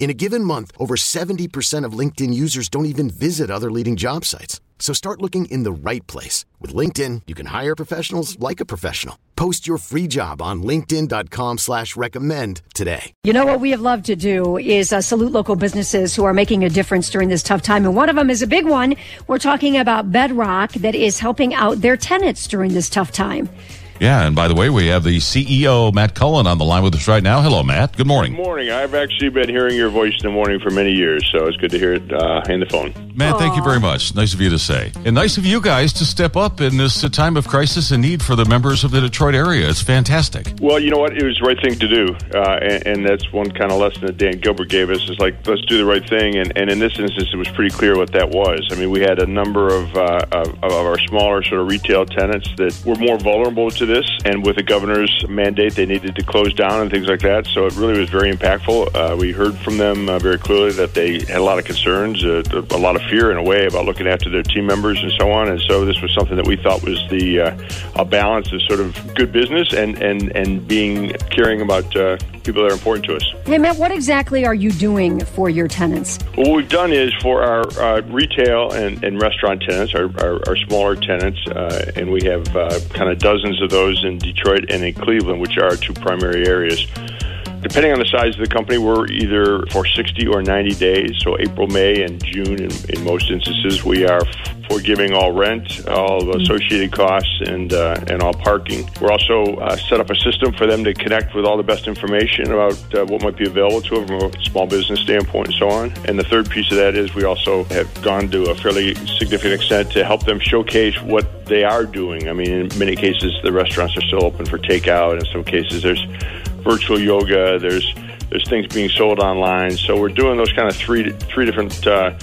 In a given month, over 70% of LinkedIn users don't even visit other leading job sites. So start looking in the right place. With LinkedIn, you can hire professionals like a professional. Post your free job on linkedin.com slash recommend today. You know what we have loved to do is uh, salute local businesses who are making a difference during this tough time. And one of them is a big one. We're talking about Bedrock that is helping out their tenants during this tough time. Yeah, and by the way, we have the CEO, Matt Cullen, on the line with us right now. Hello, Matt. Good morning. Good morning. I've actually been hearing your voice in the morning for many years, so it's good to hear it uh, in the phone. Matt, thank you very much. Nice of you to say. And nice of you guys to step up in this uh, time of crisis and need for the members of the Detroit area. It's fantastic. Well, you know what? It was the right thing to do. Uh, and, and, that's one kind of lesson that Dan Gilbert gave us is like, let's do the right thing. And, and in this instance, it was pretty clear what that was. I mean, we had a number of, uh, of, of our smaller sort of retail tenants that were more vulnerable to this. And with the governor's mandate, they needed to close down and things like that. So it really was very impactful. Uh, we heard from them uh, very clearly that they had a lot of concerns, uh, a lot of fear in a way about looking after their team members and so on. And so this was something that we thought was the uh, a balance of sort of good business and and and being caring about uh, people that are important to us. Hey Matt, what exactly are you doing for your tenants? Well, what we've done is for our uh, retail and, and restaurant tenants, our, our, our smaller tenants, and we have kind of dozens of those in Detroit and in Cleveland, which are our two primary areas. Depending on the size of the company, we're either for 60 or 90 days. So April, May, and June, in, in most instances, we are forgiving all rent, all associated costs, and uh, and all parking. We're also uh, set up a system for them to connect with all the best information about uh, what might be available to them from a small business standpoint and so on. And the third piece of that is we also have gone to a fairly significant extent to help them showcase what they are doing. I mean, in many cases, the restaurants are still open for takeout. In some cases, there's virtual yoga. There's there's things being sold online. So we're doing those kind of three three different uh,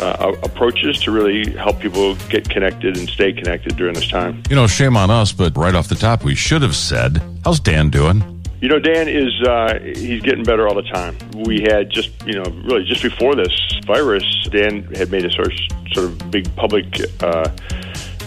uh, approaches to really help people get connected and stay connected during this time. You know, shame on us, but right off the top, we should have said, "How's Dan doing?" You know, Dan is uh, he's getting better all the time. We had just you know really just before this virus, Dan had made a sort of, sort of big public. Uh,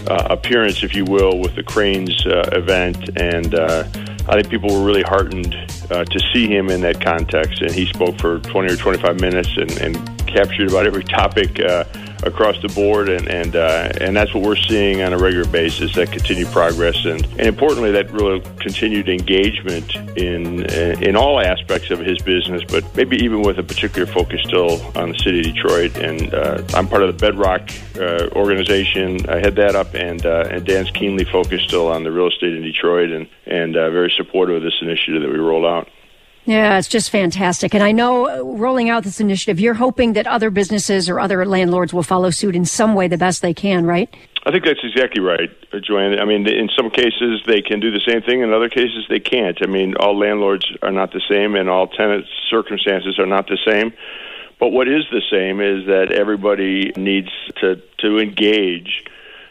uh, appearance, if you will, with the Crain's uh, event, and uh, I think people were really heartened uh, to see him in that context. And he spoke for 20 or 25 minutes and, and captured about every topic uh, across the board, and and uh, and that's what we're seeing on a regular basis. That continued progress, and and importantly, that real continued engagement in uh, in all aspects of his business, but maybe even with a particular focus still on the city of Detroit. And uh, I'm part of the Bedrock uh, organization. I head that up, and uh, and Dan's keenly focused still on the real estate in Detroit, and and very supportive of this initiative that we rolled out. Yeah, it's just fantastic. And I know uh, rolling out this initiative, you're hoping that other businesses or other landlords will follow suit in some way the best they can, right? I think that's exactly right, Joanne. I mean, in some cases they can do the same thing, in other cases they can't. I mean, all landlords are not the same, and all tenant circumstances are not the same. But what is the same is that everybody needs to to engage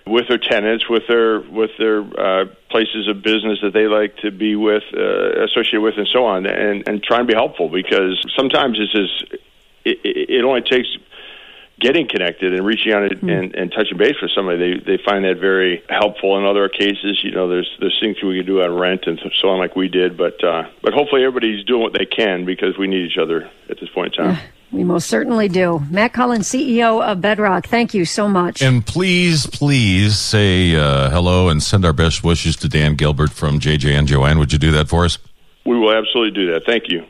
with their tenants, with their with their uh, places of business that they like to be with, uh, associated with, and so on, and and try and be helpful because sometimes this is it, it only takes getting connected and reaching out and, mm. and, and touching base with somebody, they they find that very helpful. In other cases, you know, there's there's things we can do on rent and so on, like we did. But uh, but hopefully, everybody's doing what they can because we need each other at this point in time. We most certainly do. Matt Cullen, CEO of Bedrock, thank you so much. And please, please say uh, hello and send our best wishes to Dan Gilbert from JJ and Joanne. Would you do that for us? We will absolutely do that. Thank you.